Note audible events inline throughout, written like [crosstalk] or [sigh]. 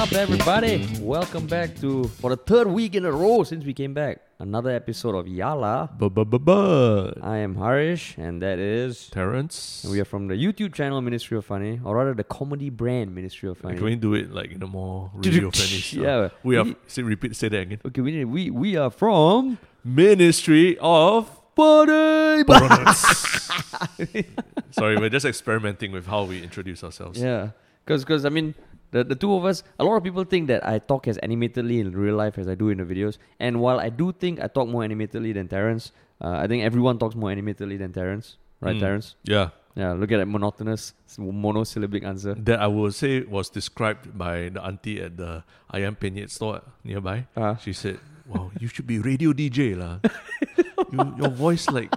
up, everybody? Welcome back to for the third week in a row since we came back. Another episode of Yala. But I am Harish, and that is. Terrence, We are from the YouTube channel Ministry of Funny, or rather the comedy brand Ministry of Funny. can we do it like in a more [laughs] radio friendly? Yeah. we are. Say, repeat. Say that again. Okay, we need, we we are from Ministry of. Funny. [laughs] Sorry, we're just experimenting with how we introduce ourselves. Yeah, because I mean the the two of us. A lot of people think that I talk as animatedly in real life as I do in the videos. And while I do think I talk more animatedly than Terrence, uh, I think everyone talks more animatedly than Terrence. Right, Mm. Terrence? Yeah, Yeah. Look at that monotonous monosyllabic answer. that I will say was described by the auntie at the Ayam Penyet store nearby. Uh, She said, "Wow, you should be radio DJ lah. [laughs] you, your voice like,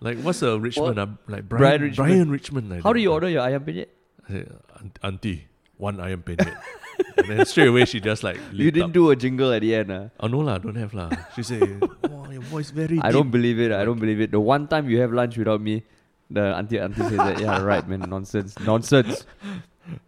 like what's a Richmond? Uh, like Brian Brian, Richmond. Brian Richmond. like how that. do you order your ayam penyet? I said, auntie, one ayam Penyet. and then straight away she just like You didn't up. do a jingle at the end. Uh. Oh no lah, don't have lah. She said, "Wow, your voice very." I deep." don't believe it. I don't believe it. The one time you have lunch without me, the auntie auntie says that. Yeah, right, man. Nonsense. Nonsense.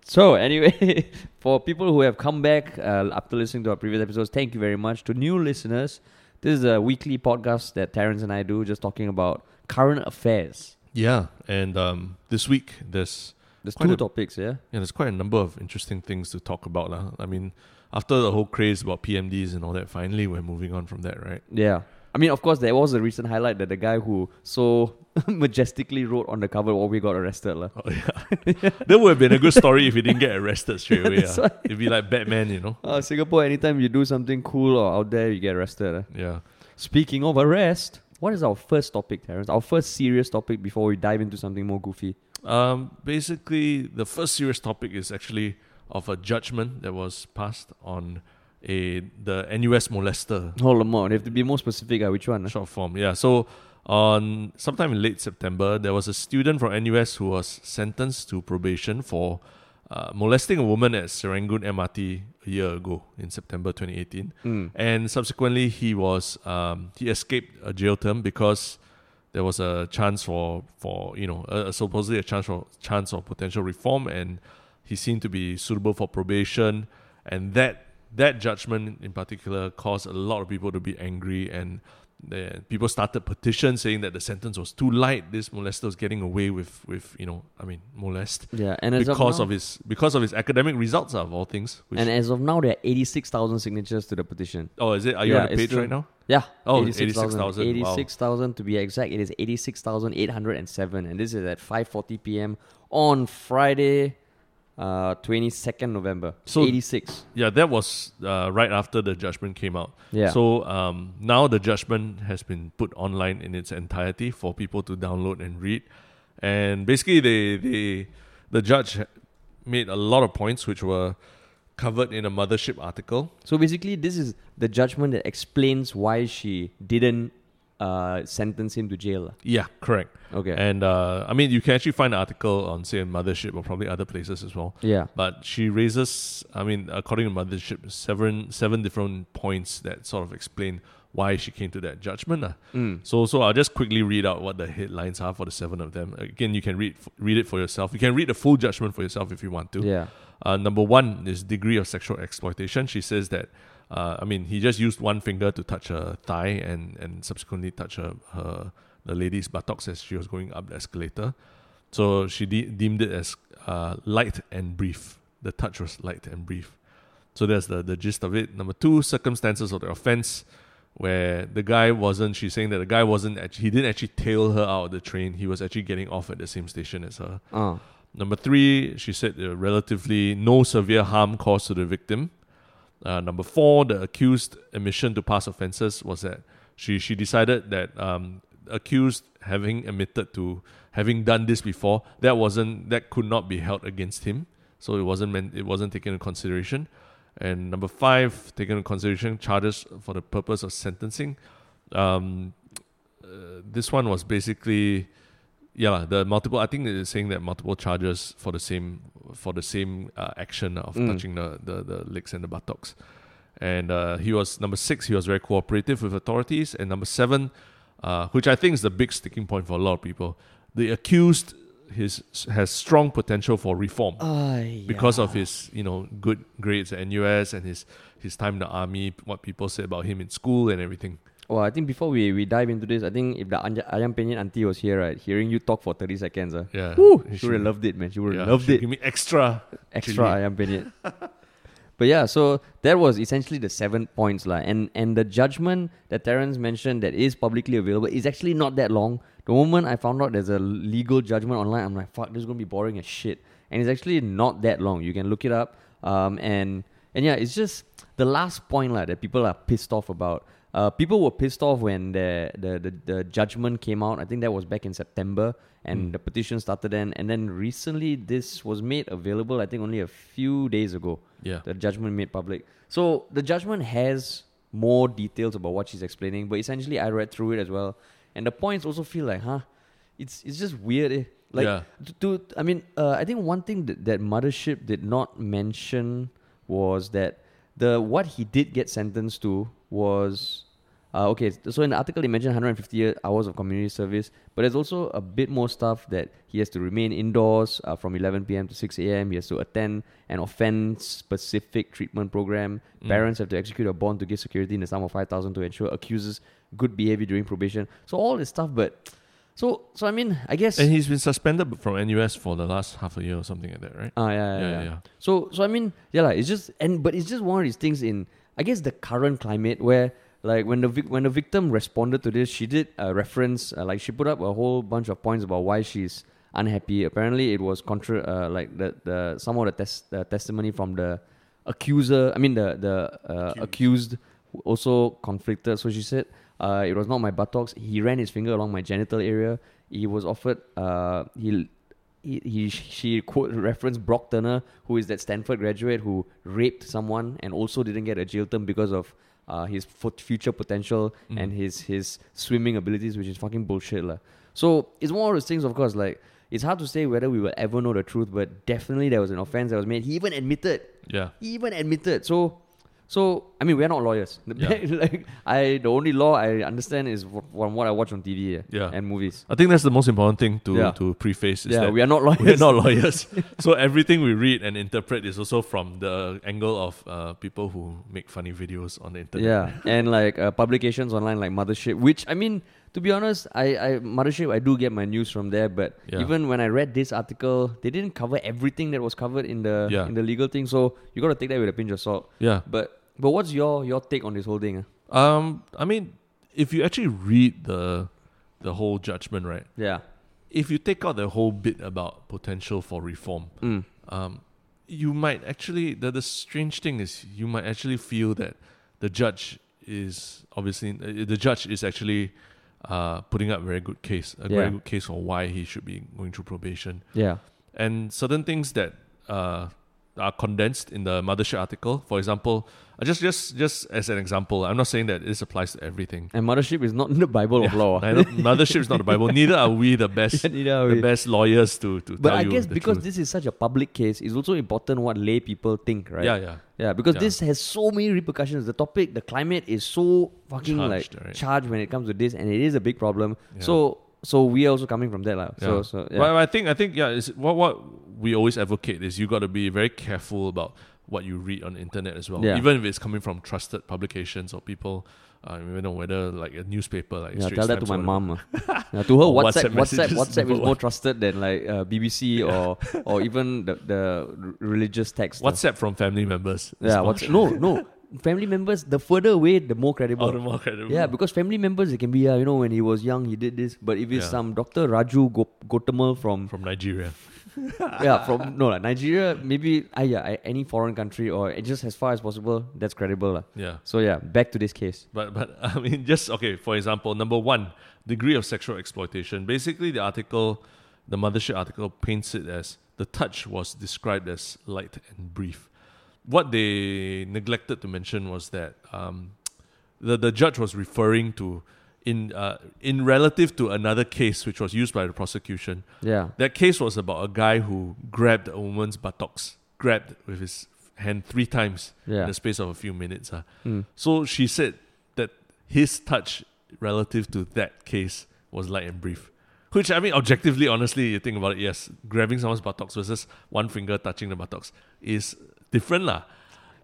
So anyway, [laughs] for people who have come back uh, after listening to our previous episodes, thank you very much. To new listeners, this is a weekly podcast that Terrence and I do, just talking about current affairs. Yeah, and um, this week there's There's Quite two a- topics, yeah. yeah there's quite a number of interesting things to talk about lah. I mean, after the whole craze about PMDs and all that, finally we're moving on from that, right? Yeah. I mean, of course, there was a recent highlight that the guy who so [laughs] majestically wrote on the cover, "Oh, we got arrested." lah. Oh yeah, [laughs] that would have been a good story if he didn't get arrested straight away. That's ah. It'd be like Batman, you know. Uh, [laughs] Singapore, anytime you do something cool or out there, you get arrested. ah. Yeah. Speaking of arrest, what is our first topic, Terrence? Our first serious topic before we dive into something more goofy. Um, basically, the first serious topic is actually of a judgment that was passed on a the NUS molester Hold on, you have to be more specific. Uh, which one? ah? short form. Yeah. So on sometime in late September, there was a student from NUS who was sentenced to probation for uh, molesting a woman at Serangoon MRT a year ago in September 2018, Mm. and subsequently he was um, he escaped a jail term because there was a chance for for you know a, a supposedly a chance for chance of potential reform, and he seemed to be suitable for probation, and that that judgment in particular caused a lot of people to be angry and the, people started petitions saying that the sentence was too light. This molester was getting away with, with you know, I mean, molest Yeah, and as because of, of, his because of his academic results, of all things. And as of now, there are eighty-six thousand signatures to the petition. oh, is it? Are you Yeah, on the page still- right now? Yeah. Oh, 86,000. 86,000, wow. 86,000 to be exact. It is 86,807. And this is at 5.40 p.m. on Friday, uh, 22nd November. So- 86. Yeah, that was uh, right after the judgment came out. Yeah. So um, now the judgment has been put online in its entirety for people to download and read. And basically, they, they the judge made a lot of points which were covered in a mothership article. So basically, this is the judgment that explains why she didn't uh, sentence him to jail. Yeah, correct. Okay. And uh, I mean, you can actually find an article on, say, Mothership or probably other places as well. yeah. But she raises, I mean, according to Mothership, seven seven different points that sort of explain why she came to that judgment. lah. Mm. So, so I'll just quickly read out what the headlines are for the seven of them. Again, you can read read it for yourself. You can read the full judgment for yourself if you want to. Yeah. Uh, number one is degree of sexual exploitation. She says that, uh, I mean, he just used one finger to touch her thigh and, and subsequently touch her, her the lady's buttocks as she was going up the escalator. So she de- deemed it as uh, light and brief. The touch was light and brief. So that's the, the gist of it. Number two, circumstances of the offense, where the guy wasn't, she's saying that the guy wasn't, actually, he didn't actually tail her out of the train. He was actually getting off at the same station as her. Uh, Number three, she said uh, relatively no severe harm caused to the victim. Uh, number four, the accused admission to past offences was that she she decided that um, accused having admitted to having done this before that wasn't that could not be held against him, so it wasn't meant it wasn't taken into consideration. And number five, taken into consideration charges for the purpose of sentencing. Um, uh, this one was basically yeah, the multiple. I think it's saying that multiple charges for the same for the same uh, action of Mm. touching the, the the legs and the buttocks. And uh, he was number six. He was very cooperative with authorities. And number seven, uh, which I think is the big sticking point for a lot of people, the accused his has strong potential for reform Ay, because of his you know good grades at NUS and his his time in the army, what people say about him in school and everything. Well, I think before we, we dive into this, I think if the Ayam Penyet auntie was here, right, hearing you talk for 30 seconds, uh, Yeah, woo, he she would have loved it, man. She would have yeah, loved it. Give me extra. Extra chili. Ayam Penyet. [laughs] but yeah, so that was essentially the seven points. lah. And, and the judgment that Terence mentioned that is publicly available is actually not that long. The moment I found out there's a legal judgment online, I'm like, fuck, this is going to be boring as shit. And it's actually not that long. You can look it up. Um, and, and yeah, it's just the last point lah, that people are pissed off about. Uh, people were pissed off when the, the, the, the judgment came out. I think that was back in September, and Mm. the petition started then. And then recently, this was made available. I think only a few days ago. Yeah. The judgment made public. So the judgment has more details about what she's explaining, but essentially, I read through it as well, and the points also feel like, huh, it's it's just weird. Eh? Like, Yeah. to, to I mean, uh, I think one thing that, that Mothership did not mention was that the what he did get sentenced to was uh, okay. So in the article, he mentioned 150 hours of community service, but there's also a bit more stuff that he has to remain indoors uh, from 11 p.m. to 6 a.m. He has to attend an offense-specific treatment program. Mm. Parents have to execute a bond to give security in the sum of 5,000 to ensure accusers good behavior during probation. So all this stuff, but so so I mean, I guess. And he's been suspended from NUS for the last half a year or something like that, right? Ah, yeah, yeah, yeah, yeah. yeah. So, so I mean, yeah, like, it's just and but it's just one of these things in I guess the current climate where like when the vic- when the victim responded to this, she did a reference uh, like she put up a whole bunch of points about why she's unhappy. Apparently, it was contra uh, like the the some of the tes- the testimony from the accuser. I mean the the uh, accused also conflicted. So she said, uh, "It was not my buttocks. He ran his finger along my genital area. He was offered. Uh, he." He, he she quote referenced Brock Turner, who is that Stanford graduate who raped someone and also didn't get a jail term because of uh, his fut- future potential Mm. and his his swimming abilities, which is fucking bullshit lah. So it's one of those things, of course. Like it's hard to say whether we will ever know the truth, but definitely there was an offense that was made. He even admitted Yeah. he even admitted. So, so I mean, we're not lawyers. The [laughs] Yeah. like I, the only law I understand is from what I watch on TV yeah, Yeah. and movies. I think that's the most important thing to, Yeah. to preface is yeah, that we are not [laughs] lawyers. we're not lawyers. [laughs] so everything we read and interpret is also from the angle of uh, people who make funny videos on the internet. Yeah, and like uh, publications online like Mothership, which I mean, to be honest, I, I Mothership I do get my news from there, but Yeah. even when I read this article, they didn't cover everything that was covered in the in the legal thing. So you got to take that with a pinch of salt. Yeah. But but what's your your take on this whole thing? ah? Um, I mean, if you actually read the the whole judgment, right? Yeah. If you take out the whole bit about potential for reform, Mm. um, you might actually the the strange thing is you might actually feel that the judge is obviously uh, the judge is actually uh, putting up a very good case, a Yeah. very good case for why he should be going through probation, Yeah. and certain things that uh, are condensed in the mothership article. For example, uh, just just just as an example, I'm not saying that this applies to everything. And Mothership is not in the Bible of law. neither- Mothership is not the Bible. Neither are we the best [laughs] Yeah, the we. best lawyers to to But I guess because truth. this is such a public case, it's also important what lay people think, right? yeah yeah Yeah, because Yeah. this has so many repercussions. The topic, the climate is so fucking Charged, like right? charged when it comes to this, and it is a big problem. Yeah. So, so we are also coming from that, lah. So, Yeah. so yeah. Well, I think I think yeah, it's, what what we always advocate is you got to be very careful about what you read on the internet as well. Yeah. Even if it's coming from trusted publications or people, uh, you know whether like a newspaper like yeah, tell that to my mom. ah. yeah, to her, [laughs] WhatsApp, WhatsApp WhatsApp, is more trusted than like uh, BBC [laughs] or or even the, the religious text. WhatsApp from family members. Yeah, what's no, no. [laughs] Family members, the further away, the more credible. Oh, the more credible. Yeah, because family members, it can be, uh, you know, when he was young, he did this. But if it's Yeah. some Dr. Raju Go- Gotamal from, from Nigeria. [laughs] yeah, from, no, like Nigeria, maybe, uh, yeah, any foreign country or just as far as possible, that's credible. lah. Yeah. So, yeah, back to this case. But but [laughs] I mean, just okay. For example, number one, degree of sexual exploitation. Basically, the article, the mothership article, paints it as the touch was described as light and brief. What they neglected to mention was that um, the the judge was referring to in uh, in relative to another case which was used by the prosecution. Yeah. That case was about a guy who grabbed a woman's buttocks, grabbed with his hand three times Yeah. in the space of a few minutes. ah. Mm. So she said that his touch relative to that case was light and brief. Which I mean, objectively, honestly, you think about it, yes, grabbing someone's buttocks versus one finger touching the buttocks is different, lah.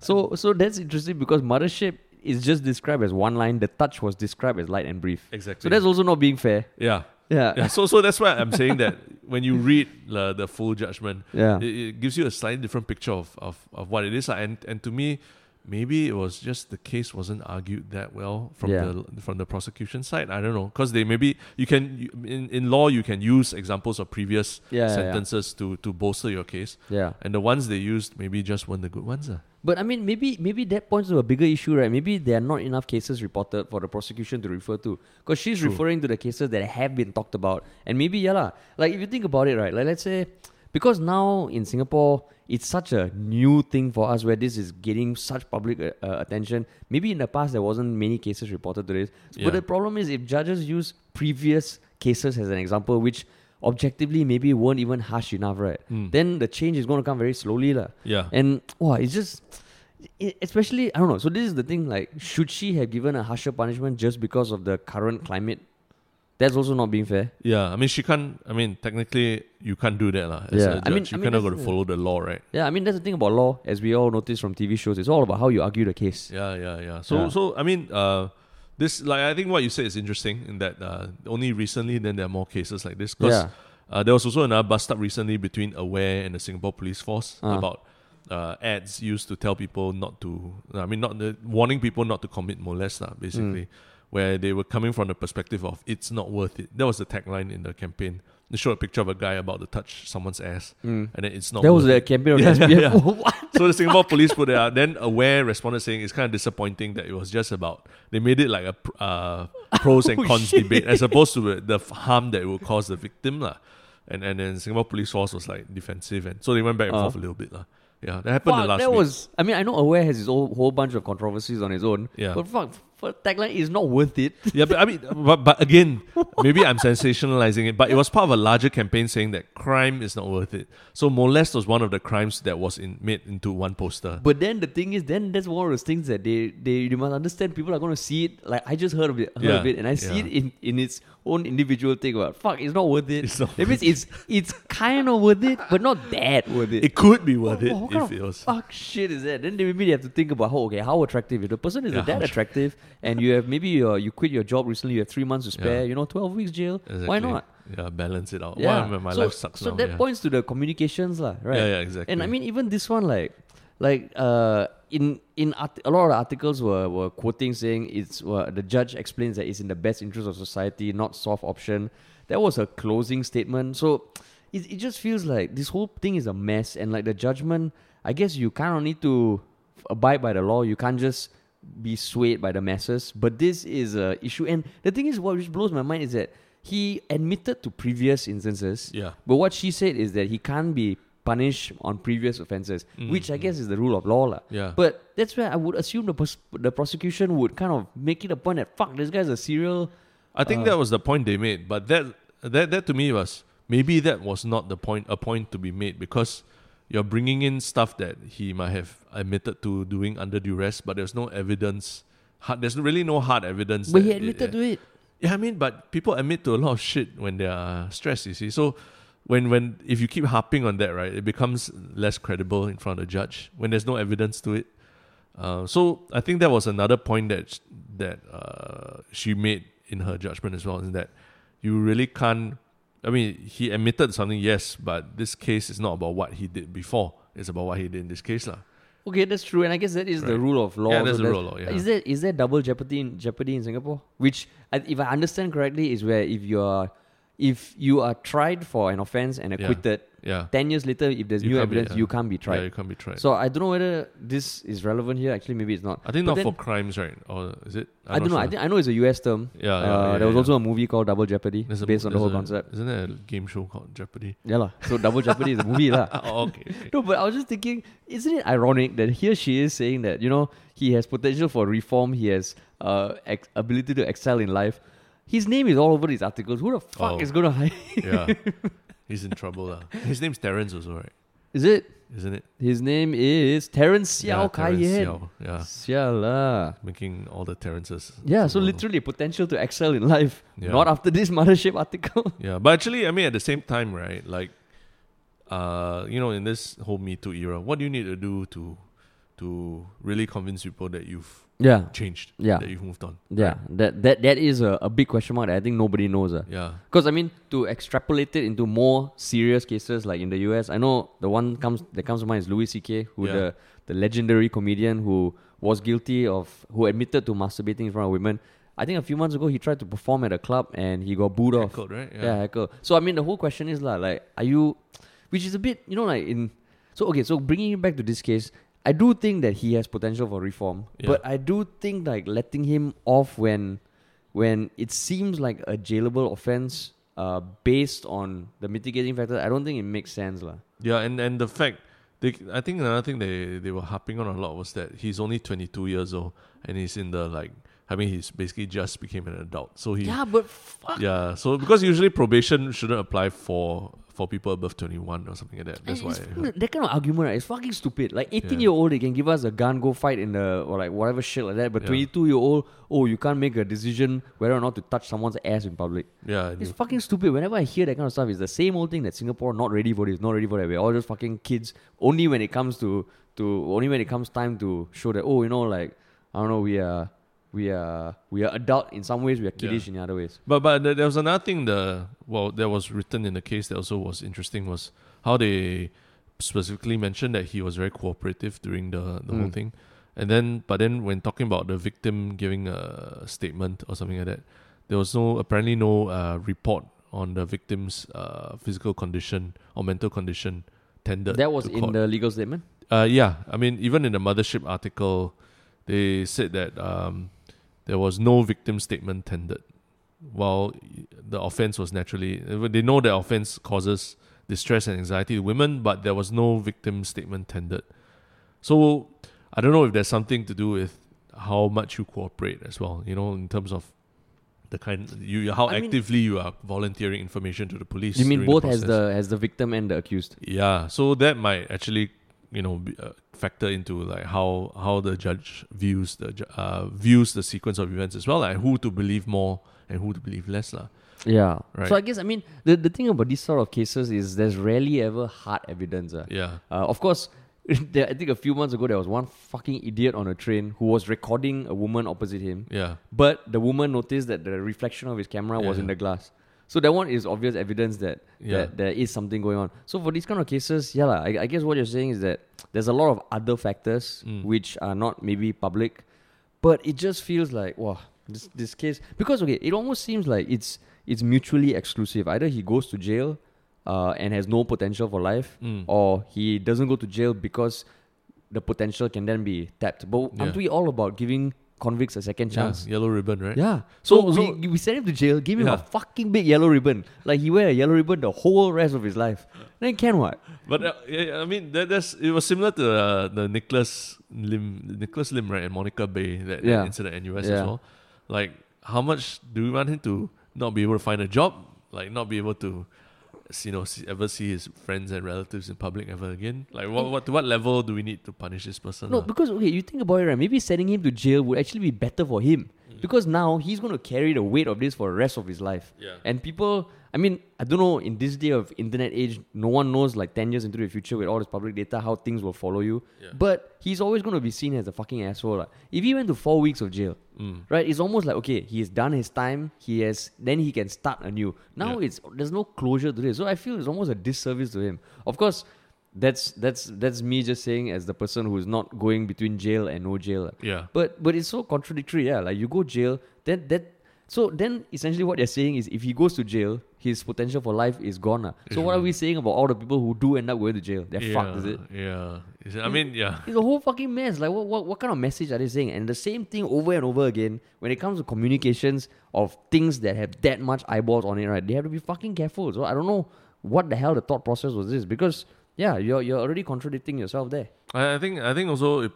So so that's interesting because mothership is just described as one line. The touch was described as light and brief. Exactly. So that's also not being fair. yeah. Yeah. Yeah, so so that's why I'm saying that when you read uh, the full judgment, Yeah. it, it gives you a slightly different picture of, of, of what it is. lah. And and to me, maybe it was just the case wasn't argued that well from Yeah. the from the prosecution side. I don't know because they maybe you can in in law you can use examples of previous Yeah, yeah, yeah. sentences to to bolster your case, Yeah. and the ones they used maybe just weren't the good ones. ah. But I mean, maybe maybe that points to a bigger issue, right? Maybe there are not enough cases reported for the prosecution to refer to, because she's True. referring to the cases that have been talked about, and maybe yeah, lah. Like if you think about it, right? Like let's say, because now in Singapore it's such a new thing for us where this is getting such public uh, uh, attention. Maybe in the past there wasn't many cases reported to this, Yeah. but the problem is if judges use previous cases as an example, which objectively maybe weren't even harsh enough, right? Hmm. Then the change is going to come very slowly, lah. Yeah. And wow, it's just, especially I don't know. So this is the thing. Like, should she have given a harsher punishment just because of the current climate? That's also not being fair. Yeah, I mean, she can't. I mean, technically, you can't do that, lah. As Yeah, a I judge. mean- you I mean, cannot that's got to follow the law, right? Yeah, I mean that's the thing about law, as we all notice from TV shows. It's all about how you argue the case. Yeah, yeah, yeah. So, Yeah. so I mean, uh, this like I think what you said is interesting in that uh, only recently then there are more cases like this because Yeah. uh, there was also another bust up recently between Aware and the Singapore Police Force Ah. about uh, ads used to tell people not to. I mean, not the warning people not to commit molest, lah, basically. Mm. Where they were coming from the perspective of it's not worth it. That was the tagline in the campaign. They showed a picture of a guy about to touch someone's ass, Mm. and then it's not. That was the it. campaign of [laughs] Yeah, the SPF. yeah. [laughs] what? So the Singapore police put it out. Then Aware responded saying it's kind of disappointing that it was just about they made it like a uh, pros and [laughs] Oh, cons shit. debate as opposed to the harm that it will cause the victim lah. And and then Singapore police force was like defensive and so they went back and Uh. forth a little bit lah. Yeah, that happened the Fuck, last that week. was. I mean, I know Aware has his own whole bunch of controversies on his own. Yeah. But fuck, for tagline is not worth it. [laughs] yeah, but I mean, but, but again, maybe I'm sensationalizing it, but it was part of a larger campaign saying that crime is not worth it. So molest was one of the crimes that was in, made into one poster. But then the thing is, then that's one of those things that they they you must understand. People are going to see it. Like I just heard of it, heard Yeah, of it, and I see yeah. it in in its own individual thing. But fuck, it's not worth it. It's not that means it's it's kind of worth it, but not that worth it. It could be worth it What- what kind if it was. fuck shit is that? Then they maybe they have to think about how okay how attractive if the person is Yeah, that attractive and you have maybe you you quit your job recently you have three months to spare Yeah. you know twelve weeks jail why not Yeah, balance it out. yeah Why my so, life sucks so now. that yeah. points to the communications lah right Yeah, yeah, exactly. and I mean, even this one, like, like uh, in in art- a lot of the articles were, were quoting saying it's uh, the judge explains that it's in the best interest of society, not soft option. That was a closing statement. So it it just feels like this whole thing is a mess, and like the judgment, I guess you kind of need to abide by the law. You can't just be swayed by the masses. But this is a issue, and the thing is, what which blows my mind is that he admitted to previous instances. Yeah. But what she said is that he can't be punished on previous offences, which I guess is the rule of law. Mm, Yeah. But that's where I would assume the, pros- the prosecution would kind of make it a point that, fuck, this guy's a serial. I think Uh, that was the point they made, but that that that to me was maybe that was not the point a point to be made because you're bringing in stuff that he might have admitted to doing under duress, but there's no evidence. Hard, there's really no hard evidence. But he admitted to it. Yeah, I mean, but people admit to a lot of shit when they are stressed. You see, so when when if you keep harping on that, right, it becomes less credible in front of the judge when there's no evidence to it. Uh, so I think that was another point that that uh, she made in her judgment as well, is that you really can't. I mean, he admitted something, yes, but this case is not about what he did before. It's about what he did in this case, lah. Okay, that's true, and I guess that is the rule of law. Yeah, so that's the rule of law, yeah. Is there is there double jeopardy in jeopardy in Singapore? Which, if I understand correctly, is where if you are if you are tried for an offense and acquitted, Yeah, ten years later, if there's You new be, evidence, yeah. you can't be yeah, tried. you can't be tried. So I don't know whether this is relevant here. Actually, maybe it's not. I think But not then- for crimes, right? Or is it? I don't know. I think I know it's a US term. Yeah, yeah, uh, yeah, there was yeah. also a movie called Double Jeopardy, There's a- based on the whole a- concept. Isn't there a game show called Jeopardy? Yeah, lah. So Double Jeopardy is a movie, lah. [laughs] oh, okay. okay. No, but I was just thinking, isn't it ironic that here she is saying that you know he has potential for reform, he has uh ex- ability to excel in life. His name is all over these articles. Who the fuck Oh. is gonna hire? [laughs] Yeah. He's in trouble. lah. His name's Terrence also, right? Is it? isn't it? His name is Terence Siow Kai Terrence Yeah, Siow making all the Terrences. Yeah, so literally potential to excel in life. Yeah. Not after this mothership article. [laughs] Yeah, but actually, I mean, at the same time, right? Like, uh, you know, in this whole Me Too era, what do you need to do to to really convince people that you've yeah. changed, Yeah. that you've moved on? Yeah. right? That that that is a, a big question mark that I think nobody knows. Uh. yeah, Because I mean, to extrapolate it into more serious cases like in the US, I know the one comes that comes to mind is Louis C.K., who Yeah. the the legendary comedian who was guilty of who admitted to masturbating in front of women. I think a few months ago he tried to perform at a club and he got booed off. Right? Yeah. heckle. So I mean, the whole question is lah, like, are you, which is a bit, you know, like in, so okay, so bringing it back to this case, I do think that he has potential for reform, Yeah. but I do think like letting him off when, when it seems like a jailable offense, uh, based on the mitigating factor, I don't think it makes sense lah. Yeah, and and the fact they, I think another thing they they were harping on a lot was that he's only 22 years old and he's in the like, I mean, he's basically just became an adult. So he, Yeah, but fuck. yeah. So because usually probation shouldn't apply for for people above 21 or something like that. That's why. that kind of argument, right? It's fucking stupid. Like 18 Yeah. year old, they can give us a gun, go fight in the or like whatever shit like that. But Yeah. 22 year old, oh, you can't make a decision whether or not to touch someone's ass in public. Yeah, It's fucking stupid. Whenever I hear that kind of stuff, it's the same old thing that Singapore not ready for this, not ready for that. We're all just fucking kids. Only when it comes to to only when it comes time to show that oh, you know, like I don't know, we are we are we are adult in some ways, we are kiddish in other ways. But but there was another thing the well that was written in the case that also was interesting was how they specifically mentioned that he was very cooperative during the the whole Mm. thing, and then but then when talking about the victim giving a statement or something like that, there was no apparently no uh, report on the victim's uh, physical condition or mental condition tendered. That was in the legal statement. Uh, yeah, I mean, even in the mothership article, they said that um, there was no victim statement tendered, while the offense was naturally. They know that offense causes distress and anxiety to women, but there was no victim statement tendered. So I don't know if there's something to do with how much you cooperate as well. You know, in terms of the kind you how I mean- actively you are volunteering information to the police. You mean during the both as the as the victim and the accused? Yeah, so that might actually, you know, be, uh, factor into like how how the judge views the uh, views the sequence of events as well, like who to believe more and who to believe less, lah. Yeah. Right. So I guess I mean the the thing about these sort of cases is there's rarely ever hard evidence. Uh. Yeah, Uh, of course, [laughs] there, I think a few months ago there was one fucking idiot on a train who was recording a woman opposite him, yeah, but the woman noticed that the reflection of his camera was in the glass. So that one is obvious evidence that, Yeah. that there is something going on. So for these kind of cases, yeah, lah, I, I guess what you're saying is that there's a lot of other factors Mm. which are not maybe public, but it just feels like wow, this this case because okay, it almost seems like it's it's mutually exclusive. Either he goes to jail uh, and has no potential for life, Mm. or he doesn't go to jail because the potential can then be tapped. But Yeah. aren't we all about giving convicts a second yeah, chance? yellow ribbon, right? Yeah. So, So- we, we sent him to jail, give him Yeah. a fucking big yellow ribbon. Like he wear a yellow ribbon the whole rest of his life. Then can what? But uh, yeah, I mean, that, that's it was similar to uh, the Nicholas Lim, Nicholas Lim, right, and Monica Baey that, that Yeah. incident at NUS Yeah. as well. Like, how much do we want him to not be able to find a job, like not be able to, you know, ever see his friends and relatives in public ever again? Like, what, what to what level do we need to punish this person? No, because okay, you think about it, right? Maybe sending him to jail would actually be better for him. Because now he's going to carry the weight of this for the rest of his life. Yeah. And people, I mean, I don't know, in this day of internet age, no one knows like 10 years into the future with all this public data how things will follow you. Yeah. But he's always going to be seen as a fucking asshole. lah. If he went to four weeks of jail, Mm. right, it's almost like, okay, he's done his time, he has, then he can start anew. Now Yeah. it's, there's no closure to this. So I feel it's almost a disservice to him. Of course, that's that's that's me just saying as the person who's not going between jail and no jail. Yeah. But but it's so contradictory, yeah. Like you go jail, then that so then essentially what they're saying is if he goes to jail, his potential for life is gone. lah. So what are we saying about all the people who do end up going to jail? They're yeah, fucked, is it? Yeah. Is it- I mean, yeah. It's a whole fucking mess. Like what, what what kind of message are they saying? And the same thing over and over again when it comes to communications of things that have that much eyeballs on it, right? They have to be fucking careful. So I don't know what the hell the thought process was this because yeah, you're you're already contradicting yourself there. I, I think I think also it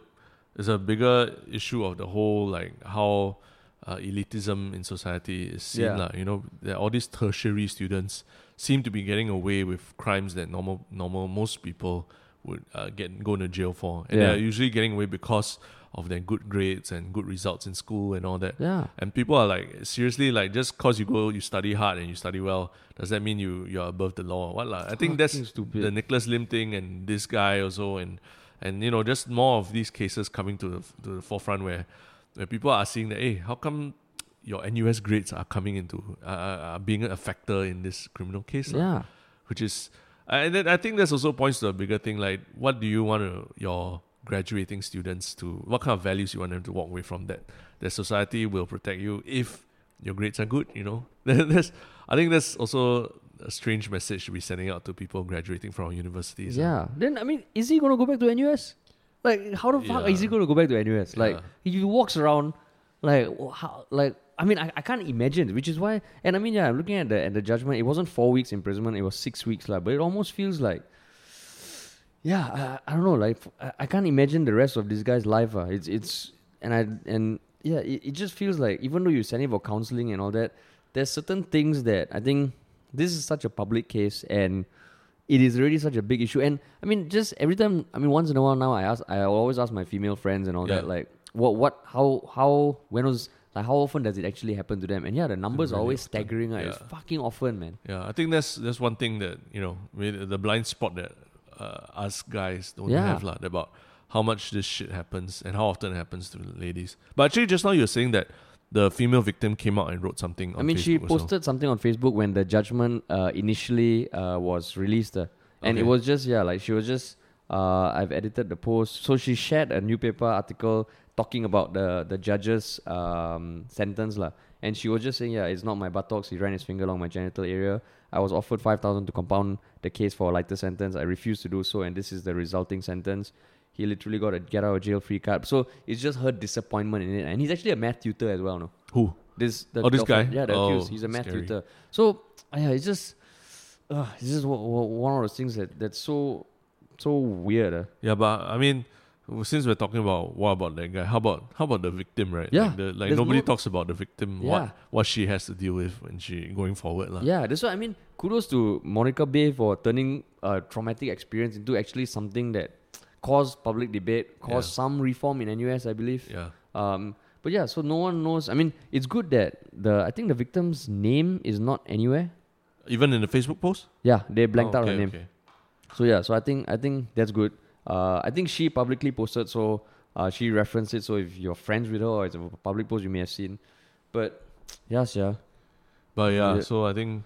is a bigger issue of the whole like how uh, elitism in society is seen. Yeah. You know, that all these tertiary students seem to be getting away with crimes that normal normal most people would uh, get go to jail for, and Yeah. they're usually getting away because of their good grades and good results in school and all that. Yeah. And people are like, seriously, like just cause you go, you study hard and you study well, does that mean you you're above the law? or What lah? I think that's stupid. the Nicholas Lim thing and this guy also, and and you know just more of these cases coming to the to the forefront where where people are seeing that, hey, how come your NUS grades are coming into uh, are being a factor in this criminal case? Yeah. which is and then I think this also points to a bigger thing like what do you want to, your graduating students to what kind of values you want them to walk away from that that society will protect you if your grades are good you know [laughs] that's I think that's also a strange message to be sending out to people graduating from universities ah. Yeah. Then I mean, is he gonna go back to NUS? Like, how the fuck Yeah. is he gonna go back to NUS? Like, Yeah. he walks around, like, how, like. I mean, I, I can't imagine, which is why. And I mean, yeah, I'm looking at the at the judgment. It wasn't four weeks imprisonment; it was six weeks, lah. But it almost feels like, yeah, I, I don't know. Like, I, I can't imagine the rest of this guy's life. Uh. It's it's and I and yeah, it, it just feels like even though you send him for counseling and all that, there's certain things that I think this is such a public case and it is really such a big issue. And I mean, just every time, I mean, once in a while now, I ask, I always ask my female friends and all Yeah. that, like, what, what, how, how, when was, like, how often does it actually happen to them? And yeah, the numbers are always often. staggering. Right? It's fucking often, man. yeah I think that's that's one thing that you know the blind spot that uh, us guys don't Yeah. have lah about how much this shit happens and how often it happens to ladies but actually just now you were saying that the female victim came out and wrote something on I mean, she Facebook also. posted something on Facebook when the judgment uh, initially uh, was released, uh, and it was just yeah, like she was just uh, I've edited the post, so she shared a newspaper article talking about the the judge's um, sentence lah, and she was just saying yeah, it's not my buttocks. He ran his finger along my genital area. I was offered five thousand to compound the case for a lighter sentence. I refused to do so, and this is the resulting sentence. He literally got a get out of jail free card. So it's just her disappointment in it, and he's actually a math tutor as well, no. who This the Oh, this guy? yeah, the Oh, accused. He's a math scary. tutor. So yeah, it's just uh, it's just one- one one of those things that that's so so weird. Uh. Yeah, but I mean, since we're talking about what about that guy, how about how about the victim, right? Yeah, like, the, like nobody no- talks about the victim, Yeah. what what she has to deal with when she going forward, lah. Yeah, that's why I mean. Kudos to Monica Baey for turning a traumatic experience into actually something that caused public debate, caused Yeah. some reform in NUS, I believe. yeah, Um, but yeah, so no one knows. I mean, it's good that the I think the victim's name is not anywhere. Even in the Facebook post, Yeah, they blanked Oh, out okay, her name. okay. So yeah, so I think I think that's good. Uh, I think she publicly posted, so uh, she referenced it. So if you're friends with her or it's a public post, you may have seen. But yes, yeah. But yeah, Yeah. so I think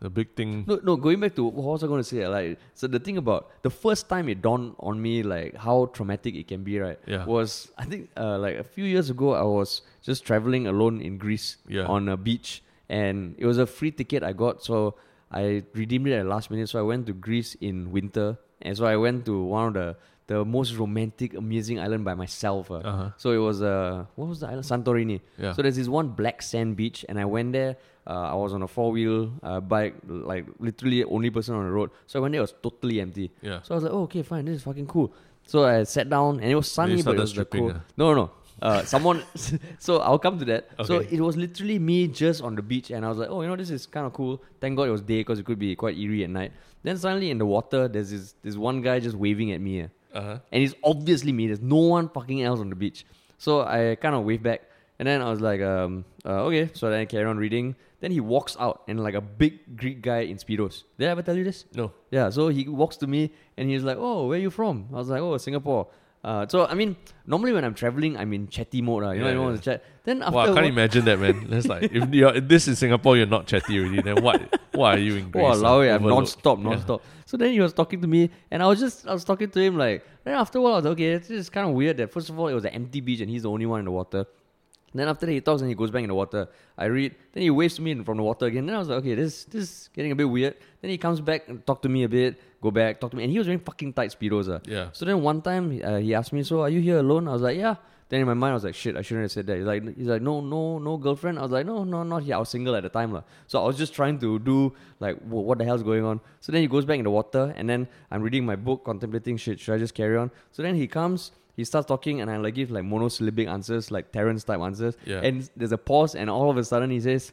the big thing, No, no. Going back to what was I going to say? Like, so the thing about the first time it dawned on me, like how traumatic it can be, right? Yeah. Was I think uh, like a few years ago, I was just traveling alone in Greece Yeah. on a beach, and it was a free ticket I got, so I redeemed it at the last minute. So I went to Greece in winter, and so I went to one of the the most romantic, amazing island by myself. Uh. uh-huh. So it was uh, what was the island? Santorini. yeah, So there's this one black sand beach, and I went there. Uh, I was on a four wheel uh, bike, like literally only person on the road. So I went there, it was totally empty. yeah, So I was like, oh, okay, fine, this is fucking cool. So I sat down, and it was sunny, but it was the? No, no, no. Uh, someone. [laughs] so I'll come to that. So it was literally me just on the beach, and I was like, oh, you know, this is kind of cool. Thank God it was day because it could be quite eerie at night. Then suddenly in the water, there's this this one guy just waving at me. eh. uh-huh. And it's obviously me. There's no one fucking else on the beach. So I kind of wave back. And then I was like, um, uh, okay. So then I carry on reading. Then he walks out and like a big Greek guy in Speedos. Did I ever tell you this? no, Yeah. So he walks to me and he's like, oh, where you from? I was like, oh, Singapore. Uh, so I mean, normally when I'm traveling, I'm in chatty mode. Uh, you know, Yeah, I don't want to chat. Then after wow, I can't imagine that, man. That's like if [laughs] you're if this is Singapore, you're not chatty already. Then what? What are you in Greece? Oh, allow it. I'm non-stop, Yeah. non-stop. So then he was talking to me, and I was just, I was talking to him like. Then after a while, I was like, okay, this is kind of weird. That first of all, it was an empty beach, and he's the only one in the water. Then after that, he talks and he goes back in the water. I read. Then he waves to me from the water again. Then I was like, okay, this, this is getting a bit weird. Then he comes back and talk to me a bit. Go back, talk to me, and he was wearing fucking tight speedos. Uh. Yeah, So then one time uh, he asked me, "So are you here alone?" I was like, "Yeah." Then in my mind I was like, "Shit, I shouldn't have said that." He's like, "He's like, no, no, no girlfriend." I was like, "No, no, not here. I was single at the time, lah." So I was just trying to do like, wh- what the hell's going on? So then he goes back in the water, and then I'm reading my book, contemplating shit. Should I just carry on? So then he comes. He starts talking, and I like give like monosyllabic answers, like Terence type answers. Yeah. And there's a pause, and all of a sudden he says,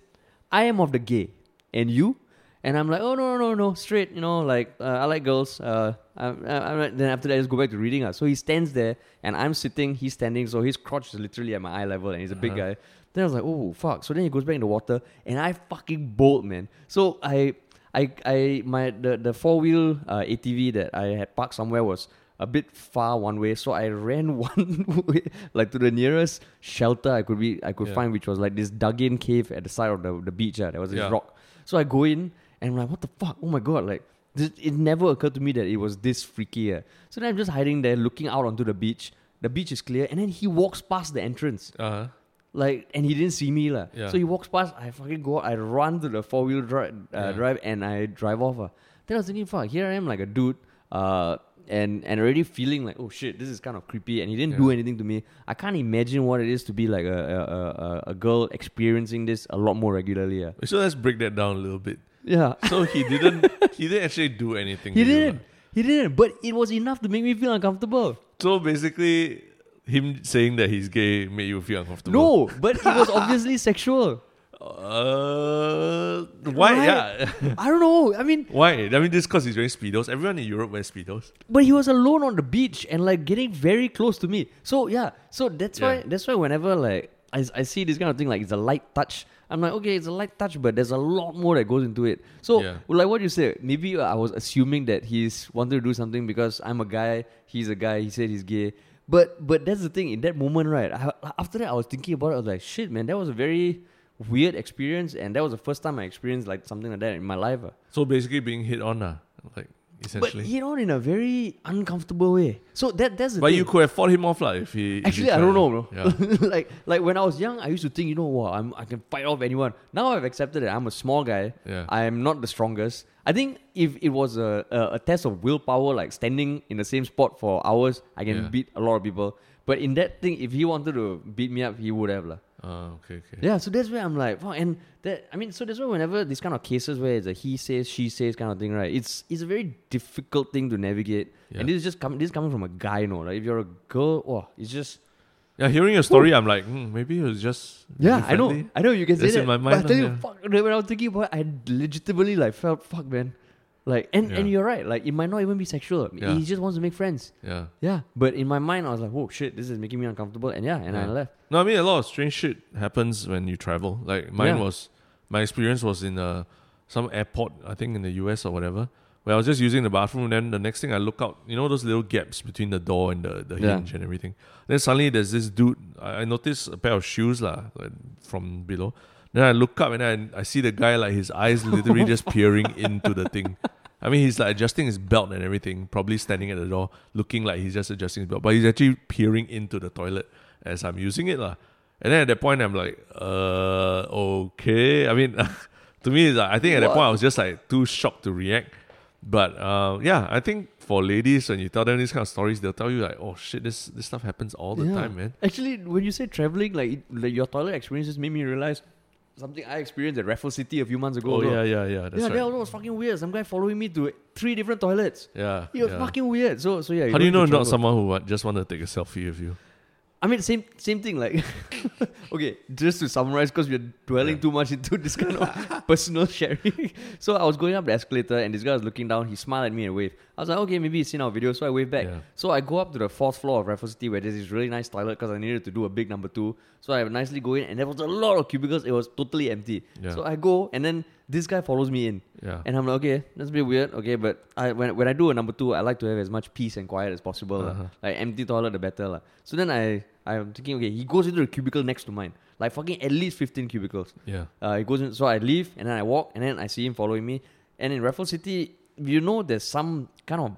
"I am of the gay, and you." And I'm like, oh no no no no, straight, you know, like uh, I like girls. Uh, I'm, I'm like, then after that, I just go back to reading. Uh. So he stands there, and I'm sitting, he's standing, so his crotch is literally at my eye level, and he's a big Uh-huh. guy. Then I was like, oh fuck. So then he goes back in the water, and I fucking bolt, man. So I, I, I, my the the four wheel uh, ATV that I had parked somewhere was a bit far one way, so I ran [laughs] one way, like to the nearest shelter I could be I could Yeah. find, which was like this dug in cave at the side of the the beach. Uh, there was this Yeah. rock. So I go in and I'm like, what the fuck? Oh my god! Like this, it never occurred to me that it was this freaky. Uh. So then I'm just hiding there, looking out onto the beach. The beach is clear, and then he walks past the entrance. Uh-huh. Like, and he didn't see me, lah. Yeah. So he walks past. I fucking go out. I run to the four wheel drive, uh, Yeah. drive, and I drive off. Uh. Then I was thinking, fuck, here I am, like a dude, uh, and and already feeling like, oh shit, this is kind of creepy. And he didn't do anything to me. I can't imagine what it is to be like a a, a, a- a girl experiencing this a lot more regularly. Uh. So let's break that down a little bit. Yeah. [laughs] So he didn't he didn't actually do anything. He to you, didn't. He didn't. But it was enough to make me feel uncomfortable. So basically, him saying that he's gay made you feel uncomfortable. No, but it was obviously [laughs] sexual. Uh, why? Right? Yeah. [laughs] I don't know. I mean, why? I mean, this because he's wearing speedos. Everyone in Europe wears speedos. but he was alone on the beach and like getting very close to me. So yeah, so that's why that's why whenever like I, I see this kind of thing like it's a light touch. I'm like, okay, it's a light touch, but there's a lot more that goes into it. So, Yeah. like what you said, maybe I was assuming that he's wanted to do something because I'm a guy, he's a guy, he said he's gay. But but that's the thing. In that moment, right? I, after that, I was thinking about it. I was like, shit, man, that was a very weird experience, and that was the first time I experienced like something like that in my life. ah. So basically, being hit on, uh, like But essentially. hit on in a very uncomfortable way. So that that's the But thing. you could have fought him off, like, if he. if he Actually, I don't know, bro. Yeah. [laughs] like, like when I was young, I used to think, you know what, I'm, I can fight off anyone. Now I've accepted that I'm a small guy. Yeah. I am not the strongest. I think if it was a, a, a test of willpower, like standing in the same spot for hours, I can Yeah. beat a lot of people. But in that thing, if he wanted to beat me up, he would have. lah. Ah, okay, okay. Yeah, so that's where I'm like, wow, and that I mean, so that's why whenever these kind of cases where it's a he says, she says kind of thing, right? It's it's a very difficult thing to navigate. Yeah. And this is just coming this is coming from a guy, you know. Like if you're a girl, oh, it's just Yeah, hearing your story, I'm like, hmm, maybe it was just. Yeah, I know. I know you can say That's that. in my but I mind, tell you, yeah. fuck, when I was thinking about it, I legitimately like felt fuck man. Like and, and you're right, like it might not even be sexual. Yeah. He just wants to make friends. Yeah. Yeah. But in my mind I was like, oh shit, this is making me uncomfortable and yeah, and I left. No, I mean a lot of strange shit happens when you travel. Like mine Yeah. was, my experience was in uh, some airport, I think in the US or whatever, where I was just using the bathroom. And then the next thing I look out, you know those little gaps between the door and the, the Yeah. hinge and everything. Then suddenly there's this dude. I, I noticed a pair of shoes lah from below. Then I look up and I, I see the guy like his eyes literally just peering into the thing. I mean, he's like adjusting his belt and everything, probably standing at the door, looking like he's just adjusting his belt, but he's actually peering into the toilet as I'm using it. lah. And then at that point, I'm like, uh, okay. I mean, [laughs] to me, it's like, I think at that point, I was just like too shocked to react. But uh, yeah, I think for ladies, when you tell them these kind of stories, they'll tell you like, oh shit, this this stuff happens all the Yeah. time, man. Actually, when you say traveling, like, like your toilet experiences made me realize something I experienced at Raffles City a few months ago. Oh yeah, yeah, yeah. That's yeah, right. that was fucking weird. Some guy following me to three different toilets. yeah. It was yeah. fucking weird. So so yeah. How do you know not someone who just want to take a selfie with you? I mean, same same thing. Like, [laughs] okay, just to summarize, because we're dwelling Yeah. too much into this kind of [laughs] personal sharing. [laughs] so I was going up the escalator, and this guy was looking down. He smiled at me and waved. I was like, okay, maybe he's seen our video, so I waved back. Yeah. So I go up to the fourth floor of Raffles City, where there's this really nice toilet, because I needed to do a big number two. So I nicely go in, and there was a lot of cubicles. It was totally empty. Yeah. So I go, and then this guy follows me in. Yeah. And I'm like, okay, that's a bit weird. Okay, but I when when I do a number two, I like to have as much peace and quiet as possible. Uh-huh. Like empty toilet, the better. So then I I'm thinking, okay, he goes into the cubicle next to mine, like fucking at least 15 cubicles. yeah. Uh, he goes in, so I leave and then I walk and then I see him following me. And in Raffles City, you know, there's some kind of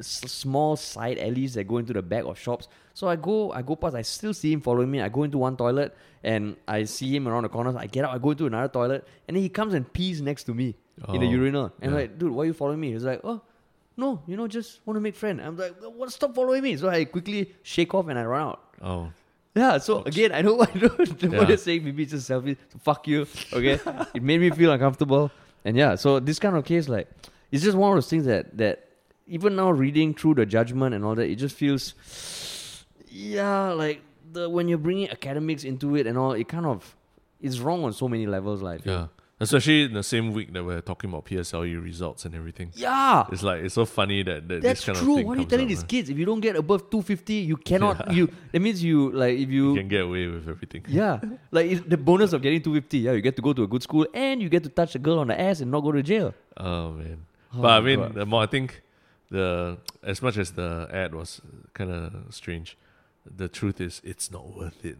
s- small side alleys that go into the back of shops. So I go, I go past. I still see him following me. I go into one toilet and I see him around the corner. I get out. I go into another toilet and then he comes and pees next to me in the Oh, urinal. And I'm yeah. like, dude, why are you following me? He's like, oh. No, you know, just want to make friend. I'm like, what? Stop following me. So I quickly shake off and I run out. Oh. Yeah, so Ouch. again, I know, [laughs] I know what Yeah. you're saying. Maybe it's just selfie. So fuck you. Okay, [laughs] it made me feel uncomfortable, and yeah. So this kind of case, like, it's just one of those things that that even now reading through the judgment and all that, it just feels, yeah, like the when you're bringing academics into it and all, it kind of is wrong on so many levels. Like, Yeah. Especially in the same week that we're talking about PSLE results and everything. Yeah. It's like it's so funny that, that That's this kind true. of thing What are you telling these kids? If you don't get above 250, you cannot. You that means you like if you You can get away with everything. yeah like it's the bonus of getting 250. Yeah, you get to go to a good school and you get to touch a girl on the ass and not go to jail. Oh man. Oh but I mean, God. the more I think the as much as the ad was kind of strange, the truth is it's not worth it.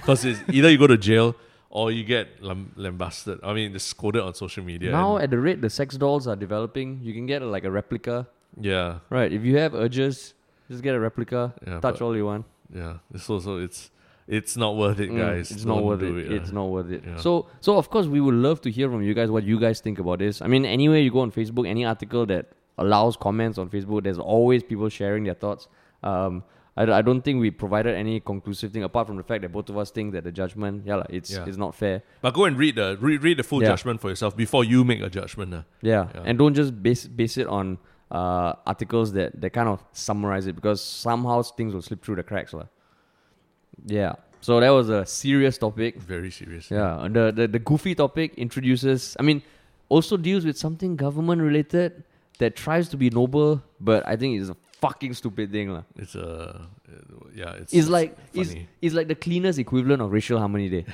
Because [laughs] it's either you go to jail or you get lam- lambasted. I mean, it's scolded on social media. Now at the rate the sex dolls are developing, you can get a, like a replica. yeah, Right. If you have urges, just get a replica. Yeah, touch all you want. yeah. It's also it's it's not worth it, Mm, guys. it's not worth it. uh. It's not worth it. So, so of course, we would love to hear from you guys what you guys think about this. I mean, anywhere you go on Facebook, any article that allows comments on Facebook, there's always people sharing their thoughts. Um, I, I don't think we provided any conclusive thing apart from the fact that both of us think that the judgment, yeah, like, it's Yeah. it's not fair. But go and read the read, read the full Yeah. judgment for yourself before you make a judgment. Uh. Yeah, Yeah. and don't just base base it on uh, articles that that kind of summarize it because somehow things will slip through the cracks, lah. Yeah. So that was a serious topic. Very serious. Yeah, and the, the the goofy topic introduces. I mean, also deals with something government related that tries to be noble, but I think it's a fucking stupid thing, lah. It's uh, yeah. It's, It's like it's, funny. it's like the cleanest equivalent of racial harmony day.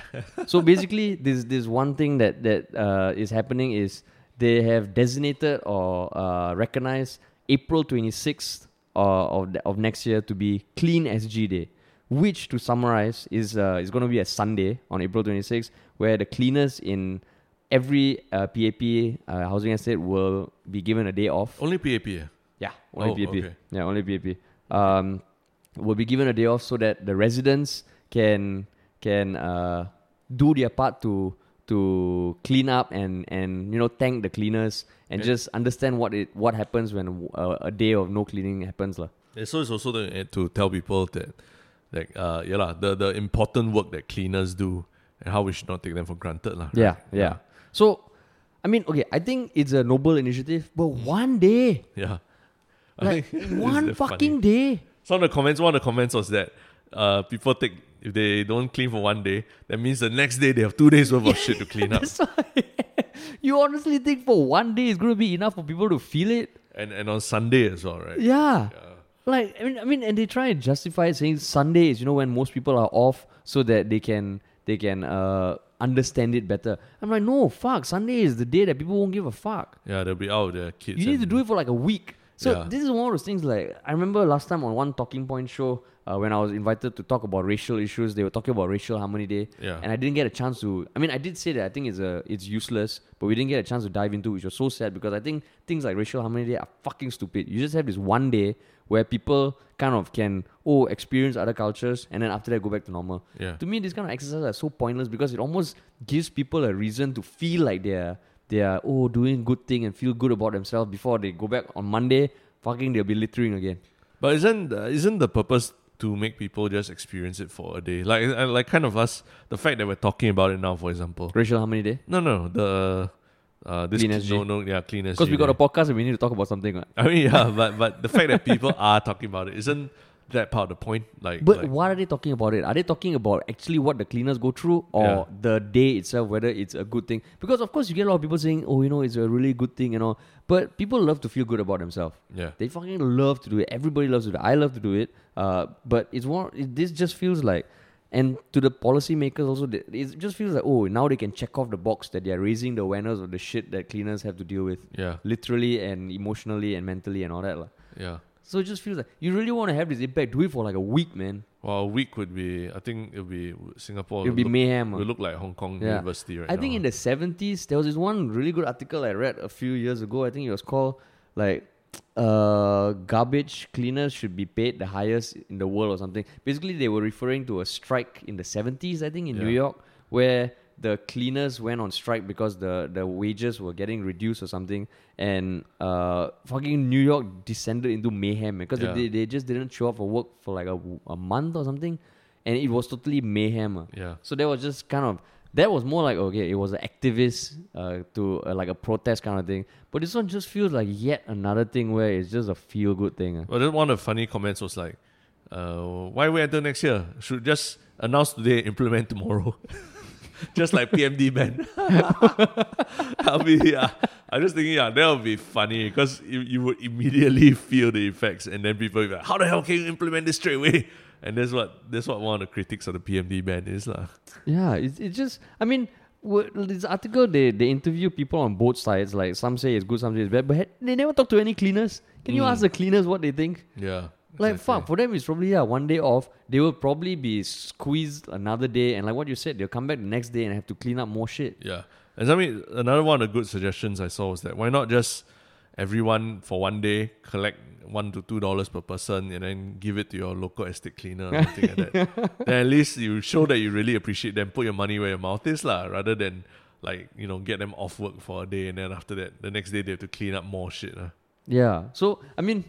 so basically, [laughs] this this one thing that that uh, is happening is they have designated or uh, recognized April twenty sixth uh, of the, of next year to be Clean SG Day, which to summarize is uh, is going to be a Sunday on April twenty sixth, where the cleaners in every uh, PAP uh, housing estate will be given a day off. only PAP. Yeah. Yeah, only Oh, PAP. okay. Yeah, only PAP. Um, will be given a day off so that the residents can can uh, do their part to to clean up and and you know thank the cleaners and Yeah. just understand what it what happens when uh, a day of no cleaning happens lah. Yeah, so it's also the, to tell people that, like, uh, yeah, lah, the, the important work that cleaners do and how we should not take them for granted. lah. Yeah, right? yeah. So, I mean, okay, I think it's a noble initiative, but one day, Yeah. [laughs] Like [laughs] one that funny. fucking day. Some of the comments, one of the comments was that uh, people take, if they don't clean for one day, that means the next day they have two days worth of shit to clean [laughs] up. You honestly think for one day is going to be enough for people to feel it? And, and on Sunday as well, right? Yeah. Like I mean, I mean, and they try and justify it saying Sunday is you know when most people are off, so that they can they can uh, understand it better. I'm like, no, fuck. Sunday is the day that people won't give a fuck. Yeah, they'll be out their kids. You need to do it for like a week. So Yeah. this is one of those things. Like I remember last time on one talking point show uh, when I was invited to talk about racial issues, they were talking about racial harmony day, Yeah. and I didn't get a chance to. I mean, I did say that I think it's a it's useless, but we didn't get a chance to dive into, which was so sad because I think things like racial harmony day are fucking stupid. You just have this one day where people kind of can oh experience other cultures and then after that go back to normal. Yeah. To me, this kind of exercises are so pointless because it almost gives people a reason to feel like they're they're oh doing good thing and feel good about themselves before they go back on Monday. Fucking, they'll be littering again. But isn't uh, isn't the purpose to make people just experience it for a day? Like uh, like kind of us, the fact that we're talking about it now, for example. Racial harmony day. No, no, the uh, this Clean no, SG. no, yeah, clean Because we got a podcast and we need to talk about something. Right? I mean, yeah, [laughs] but but the fact that people are talking about it isn't that part of the point. Like, But like, what are they talking about it? Are they talking about actually what the cleaners go through or Yeah. the day itself, whether it's a good thing? Because of course you get a lot of people saying, oh, you know, it's a really good thing, you know. But people love to feel good about themselves. yeah, They fucking love to do it. Everybody loves to do it. I love to do it. Uh, but it's one. It, this just feels like, and to the policymakers also, they- it just feels like oh, now they can check off the box that they are raising the awareness of the shit that cleaners have to deal with, yeah, literally and emotionally and mentally and all that lah. yeah. So it just feels like you really want to have this impact. Do it for like a week, man. Well, a week would be. I think it would be Singapore. It would be look, mayhem. ah. look like Hong Kong Yeah. University right I now. think in the seventies there was this one really good article I read a few years ago. I think it was called like uh garbage cleaners should be paid the highest in the world or something. Basically they were referring to a strike in the seventies, I think, in New York, where the cleaners went on strike because the, the wages were getting reduced or something and uh fucking New York descended into mayhem because Yeah. they, they just didn't show up for work for like a, a month or something and it was totally mayhem. ah. yeah, So that was just kind of that was more like okay, it was an activist uh, to uh, like a protest kind of thing. But this one just feels like yet another thing where it's just a feel good thing. ah. But then one of the funny comments was like, uh, "Why wait until next year? Should just announce today, implement tomorrow." [laughs] just like PMD man. [laughs] I'll be yeah. I'm just thinking, yeah, that would be funny because you, you would immediately [laughs] feel the effects, and then people be like, "How the hell can you implement this straight away?" And that's what that's what one of the critics of the PMD ban is, lah. Yeah, it, it just, I mean, this article, they, they interview people on both sides. Like, some say it's good, some say it's bad, but he- they never talk to any cleaners. Can you Mm. ask the cleaners what they think? Yeah, Like, exactly. fuck, for them, it's probably, yeah, one day off. They will probably be squeezed another day. And like what you said, they'll come back the next day and have to clean up more shit. Yeah. And I mean, another one of the good suggestions I saw was that why not just everyone for one day collect one to two dollars per person and then give it to your local estate cleaner or something like that. [laughs] Then at least you show that you really appreciate them, put your money where your mouth is, lah, rather than like, you know, get them off work for a day and then after that the next day they have to clean up more shit. lah. Yeah. So I mean,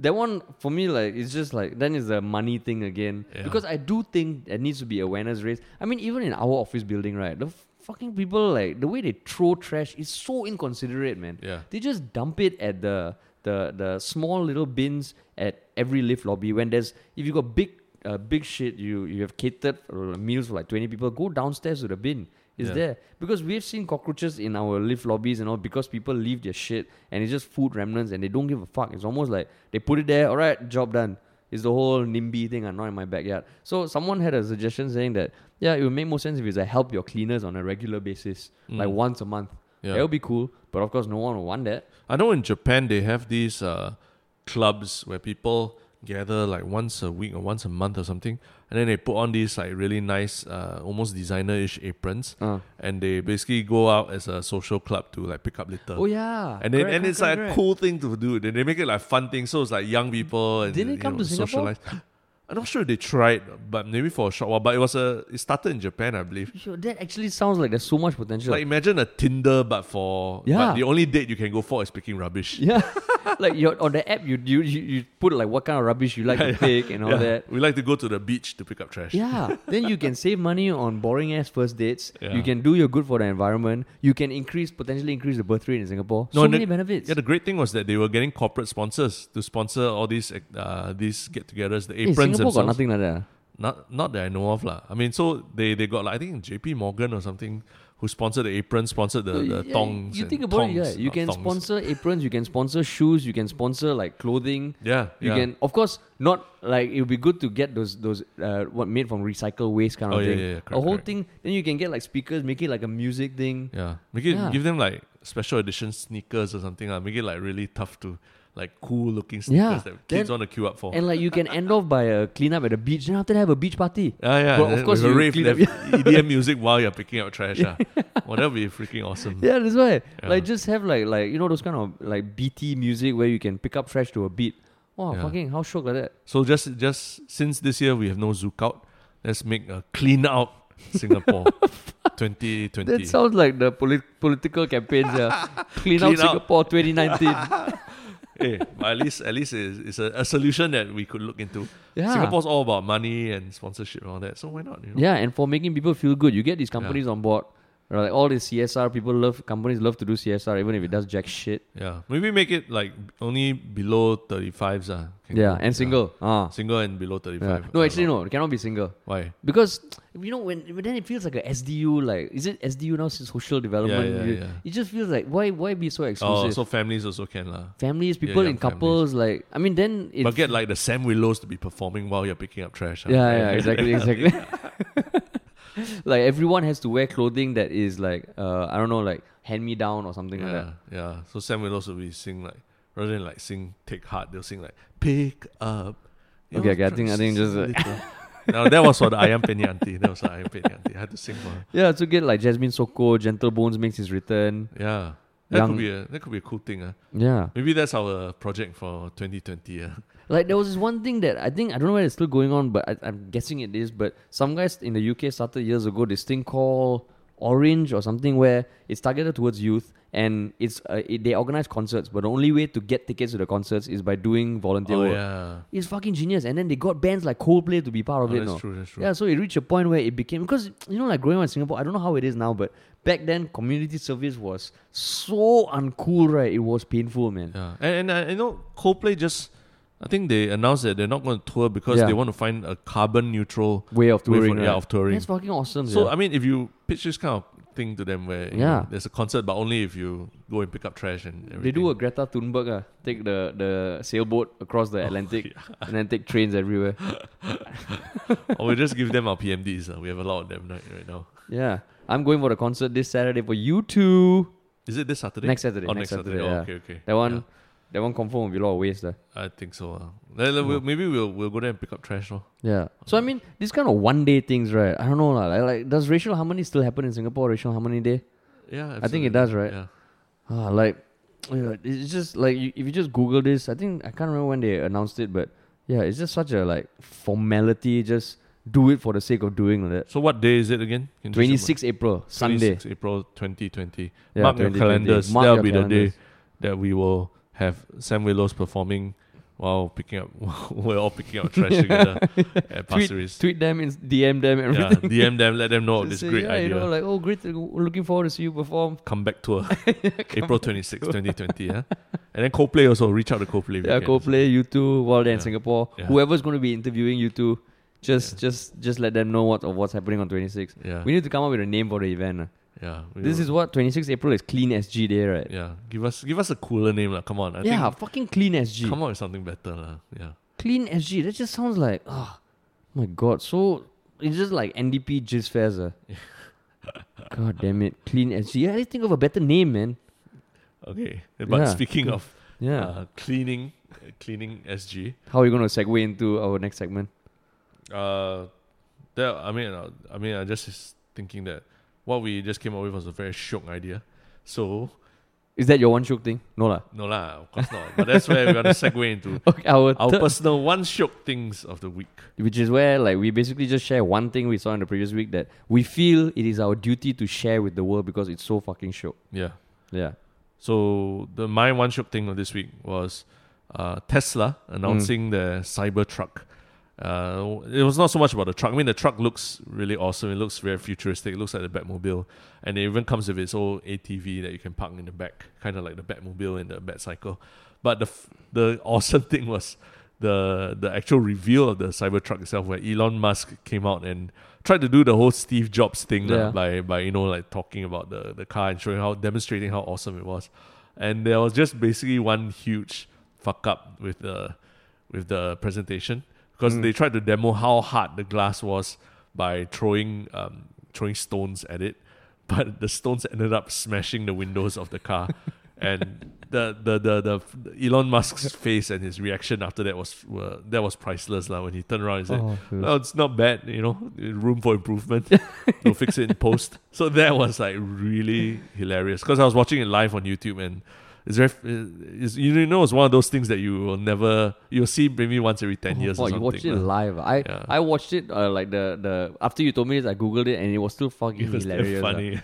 that one for me, like it's just like then is a money thing again. Yeah. Because I do think there needs to be awareness raised. I mean, even in our office building, right? The f- fucking people like the way they throw trash is so inconsiderate, man. Yeah. They just dump it at the the the small little bins at every lift lobby. When there's if you got big uh, big shit, you you have catered meals for like twenty people. Go downstairs to the bin. It's Yeah. there because we've seen cockroaches in our lift lobbies and all because people leave their shit and it's just food remnants and they don't give a fuck. It's almost like they put it there. All right, job done. It's the whole NIMBY thing. I'm not in my backyard. So someone had a suggestion saying that yeah, it would make more sense if it's like help your cleaners on a regular basis, like Mm. once a month. Yeah. That would be cool. But of course, no one will want that. I know in Japan they have these uh, clubs where people gather like once a week or once a month or something, and then they put on these like really nice, uh, almost designer-ish aprons, Uh. and they basically go out as a social club to like pick up litter. Oh yeah, And then Correct, and correct, it's like correct, a cool thing to do. Then they make it like fun thing, so it's like young people and Didn't it come know, to Singapore? socialize. I'm not sure if they tried, but maybe for a short while. But it was a it started in Japan, I believe. Yo, that actually sounds like there's so much potential. Like imagine a Tinder, but for Yeah. but the only date you can go for is picking rubbish. yeah, [laughs] like you're on the app, you, you you put like what kind of rubbish you like to [laughs] pick and all Yeah. that. We like to go to the beach to pick up trash. Yeah, [laughs] then you can save money on boring ass first dates. Yeah. You can do your good for the environment. You can increase potentially increase the birth rate in Singapore. No, so many the- benefits. Yeah, the great thing was that they were getting corporate sponsors to sponsor all these uh, these get-togethers. The aprons themselves. got nothing like that. ah. Not not that I know of lah. I mean, so they they got like I think J.P. Morgan or something who sponsored the apron, sponsored the, the yeah, tongs. You think about it, yeah. You can thongs. sponsor aprons, you can sponsor shoes, you can sponsor like clothing. Yeah, You yeah. can, of course, not like it would be good to get those those uh, what made from recycled waste kind of Oh, thing. yeah, yeah, a correct, whole correct. thing. Then you can get like speakers, make it like a music thing. Yeah, make it Yeah. give them like special edition sneakers or something. Uh, make it like really tough to like cool looking sneakers Yeah, that kids then- want to queue up for. And like you can end off by a cleanup at the beach. Then after that have a beach party. Ah, yeah, But of course you rave, clean up- have EDM [laughs] music while you're picking up trash. ah. Well, that would be freaking awesome. Yeah, that's why. Yeah. Like just have like like you know those kind of like BT music where you can pick up trash to a beat. Wow, Yeah. fucking how shiok like that. So just just since this year we have no ZoukOut, let's make a clean out Singapore [laughs] 2020. That sounds like the polit- political campaigns. Yeah, [laughs] clean, out Clean out. Singapore 2019. Hey, but at least at least it's, it's a, a solution that we could look into. Yeah. Singapore's all about money and sponsorship and all that. So why not? You know? Yeah, and for making people feel good, you get these companies on board. Like all these CSR people love companies love to do CSR even if it does jack shit. Yeah. Maybe make it like only below 35s. Uh, Yeah, go. and single. Ah. Single and below 35. Yeah. No, uh, actually no, it cannot be single. Why? Because you know when but then it feels like a SDU like is it SDU now social development? Yeah, yeah, You- yeah. It just feels like why why be so exclusive? Oh, so families also can lah. families, people young in couples, like I mean then it But get like the Sam Willows to be performing while you're picking up trash. ah. Yeah, yeah, exactly, [laughs] exactly. [laughs] [laughs] like everyone has to wear clothing that is like uh I don't know, like hand me down or something like that. yeah. So Sam Willows will be sing like rather than like sing take heart, they'll sing like pick up. your Okay, okay, I think- I think just, uh, little-" [laughs] no, that was for the Ayam Penyet auntie. That was the Ayam Penyet auntie. I had to sing for her. Yeah, to get like Jasmine Sokko, Gentle Bones makes his return. Yeah. That Young- could be a that could be a cool thing. Uh. Yeah. Maybe that's our project for 2020. Uh. Like there was this one thing that I think I don't know whether it's still going on, but I, I'm guessing it is. But some guys in the UK started years ago this thing called Orange or something where it's targeted towards youth and it's uh, it, they organize concerts, but the only way to get tickets to the concerts is by doing volunteer Oh work. yeah. It's fucking genius. And then they got bands like Coldplay to be part of Oh, it. that's no? true. That's true. Yeah, so it reached a point where it became because you know, like growing up in Singapore, I don't know how it is now, but back then community service was so uncool, right? It was painful, man. Yeah, and, and uh, you know, Coldplay just I think they announced that they're not going to tour because Yeah. they want to find a carbon neutral Way of way touring. for, right? yeah, of touring. That's fucking awesome. So yeah. I mean, if you pitch this kind of thing to them, where you Yeah. know, there's a concert, but only if you go and pick up trash and everything. They do a Greta Thunberg, uh, take the, the sailboat across the Atlantic Oh, [laughs] yeah. and then take trains everywhere. [laughs] or we just give them our PMDs. Uh. We have a lot of them right, right now. Yeah. I'm going for the concert this Saturday for U2. Is it this Saturday? Next Saturday. Oh, next next Saturday. Saturday. Oh, okay, okay. That one, Yeah, that one confirm will be a lot of waste. Uh. I think so. Uh. Then, then we'll, maybe we'll we'll go there and pick up trash. No? Yeah. So I mean, these kind of one day things, right? I don't know, lah. Like, like, does racial harmony still happen in Singapore? Racial harmony day? Yeah, I think it does, right? Yeah. Ah, like, it's just like you, if you just Google this, I think I can't remember when they announced it, but yeah, it's just such a like formality. Just do it for the sake of doing that. So what day is it again? Can you just Twenty sixth April, Sunday. 26 April 2020. Yeah, Mark your calendars. Mark That'll your be the day that we will have Sam Willows performing while picking up. [laughs] we're all picking up trash [laughs] together at Pasir Ris. Tweet them, in, DM them, Yeah. DM them, let them know [laughs] of this say, great yeah, idea. You know, like, oh, great, to- looking forward to see you perform. Comeback tour, April 26, 2020. Yeah? And then Coldplay also, reach out to Coldplay. Yeah, can. Coldplay, U2, while they're in Singapore. Yeah. Whoever's going to be interviewing U2, just just just let them know what of what's happening on 26. Yeah, We need to come up with a name for the event. Ah. Yeah. This is what 26 April is Clean SG Day, right? Yeah, give us give us a cooler name. lah. Come on. I yeah, think fucking Clean SG. come on with something better. lah. Yeah. Clean SG. That just sounds like, oh my god. So it's just like NDP Jizz Fairs. Uh. [laughs] god damn it. Clean SG. Yeah, let's think of a better name, man. Okay. But Yeah, speaking of Yeah. uh, cleaning, uh, cleaning SG. How are we going to segue into our next segment? Uh, that I mean, uh, I mean, I just is thinking that what we just came up with was a very shiok idea. So Is that your one shiok thing? No lah. no lah, of course not. But that's where we're gonna segue into [laughs] Okay, our, our personal one shiok things of the week. which is where like we basically just share one thing we saw in the previous week that we feel it is our duty to share with the world because it's so fucking shiok. Yeah. Yeah. So the my one shiok thing of this week was uh, Tesla announcing the Cybertruck. Uh, it was not so much about the truck. I mean, the truck looks really awesome. It looks very futuristic. It looks like the Batmobile, and it even comes with its own ATV that you can park in the back, kind of like the Batmobile and the Batcycle. But the f- the [laughs] awesome thing was the the actual reveal of the Cybertruck itself, where Elon Musk came out and tried to do the whole Steve Jobs thing Yeah. by by you know like talking about the the car and showing how demonstrating how awesome it was, and there was just basically one huge fuck up with the with the presentation because Mm. they tried to demo how hard the glass was by throwing um, throwing stones at it, [laughs] but the stones ended up smashing the windows of the car, [laughs] and the the, the the Elon Musk's face and his reaction after that was were, that was priceless lah. When he turned around and said, Oh, "Oh, it's not bad, you know, room for improvement. [laughs] we'll fix it in post." So that was like really hilarious because I was watching it live on YouTube and. It's very, it's, you know, it's one of those things that you will never, you'll see maybe once every 10 Oh, years fuck, or you watched it live. I Yeah. I watched it uh, like the the after you told me this, I googled it and it was still fucking It was hilarious. uh. funny.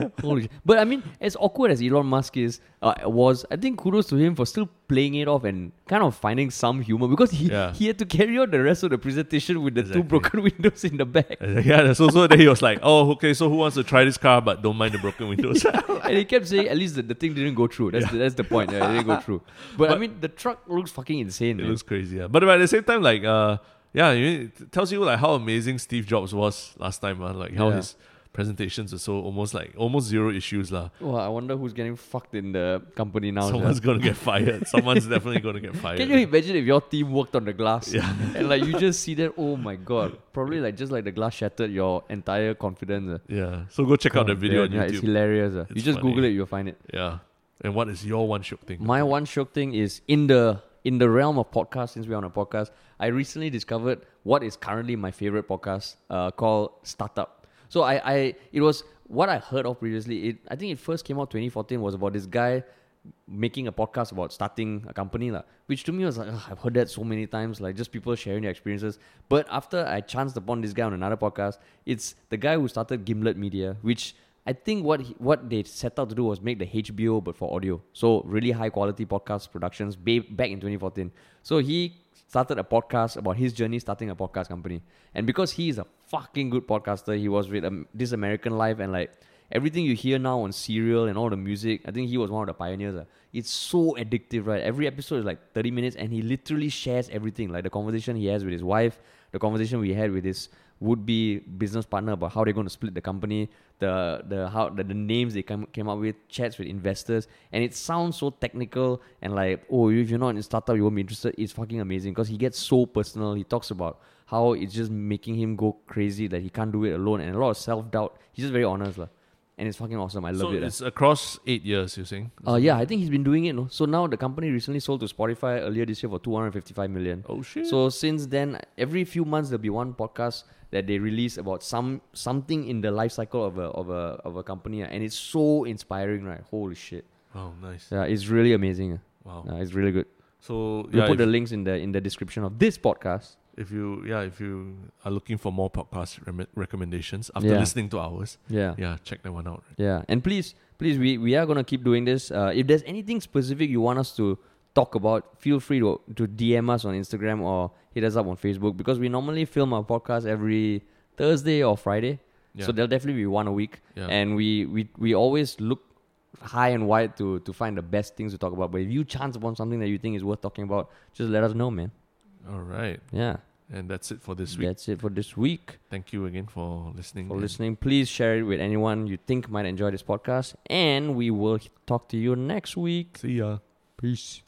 Shit. But I mean, as awkward as Elon Musk is, uh, was I think kudos to him for still playing it off and kind of finding some humor because he Yeah. he had to carry on the rest of the presentation with the two broken [laughs] windows in the back. [laughs] yeah, so so then he was like, "Oh, okay. So who wants to try this car, but don't mind the broken windows?" [laughs] and he kept saying, at least the, the thing didn't go through. That's the, that's the point. Yeah, it didn't go through. But, I mean, the truck looks fucking insane. it man. looks crazy. Yeah, but, but at the same time, like, uh, yeah, it tells you like how amazing Steve Jobs was last time. Uh, like how Yeah. his presentations are so almost like almost zero issues lah. Well, I wonder who's getting fucked in the company now. Someone's gonna get fired. Someone's definitely gonna get [laughs] fired. Can you imagine if your team worked on the glass Yeah. and like you just see that? Oh my god! Probably like just like the glass shattered your entire confidence. uh. yeah. So go check out the video damn, on yeah, it's hilarious. uh. You just funny. Google it, you'll find it. Yeah. And what is your one shiok thing? My one shiok thing is in the in the realm of podcast. Since we're on a podcast, I recently discovered what is currently my favorite podcast uh, called Startup. So I, I it was what I heard of previously. It I think it first came out 2014 was about this guy making a podcast about starting a company lah. Which to me was like "Ugh, I've heard that so many times, like just people sharing their experiences. But after I chanced upon this guy on another podcast, it's the guy who started Gimlet Media, which I think what he, what they set out to do was make the HBO but for audio. So really high quality podcast productions ba- back in 2014. So he started a podcast about his journey starting a podcast company. And because he is a fucking good podcaster, he was with um, This American Life and like everything you hear now on Serial and all the music, I think he was one of the pioneers. ah. It's so addictive, right? Every episode is like 30 minutes and he literally shares everything. Like the conversation he has with his wife, the conversation we had with his would-be business partner about how they're going to split the company, the the how the, the names they come, came up with, chats with investors, and it sounds so technical and like, oh, if you're not in startup, you won't be interested. It's fucking amazing because he gets so personal. He talks about how it's just making him go crazy that he can't do it alone and a lot of self-doubt. He's just very honest, lah. And it's fucking awesome. I love so it. ah. it's across eight years, you're saying? Uh, yeah, I think he's been doing it. No? So now the company recently sold to Spotify earlier this year for 255 million. Oh shit. So since then, every few months there'll be one podcast that they release about some something in the life cycle of a of a of a company, ah, and it's so inspiring, right? Holy shit! oh, nice. Yeah, it's really amazing. Wow. ah. Uh, it's really good. So We'll put the links in the in the description of this podcast. If you yeah if you are looking for more podcast rem- recommendations after Yeah. listening to ours, Yeah. yeah, check that one out. Yeah, and please, please, we, we are gonna keep doing this. Uh, if there's anything specific you want us to talk about, feel free to to DM us on Instagram or hit us up on Facebook because we normally film our podcast every Thursday or Friday. Yeah. So there'll definitely be one a week, Yeah. and we, we we always look high and wide to to find the best things to talk about. But if you chance upon something that you think is worth talking about, just let us know, man. All right, Yeah, and that's it for this week. that's it for this week. Thank you again for listening. For listening, please share it with anyone you think might enjoy this podcast, and we will talk to you next week. See ya. Peace.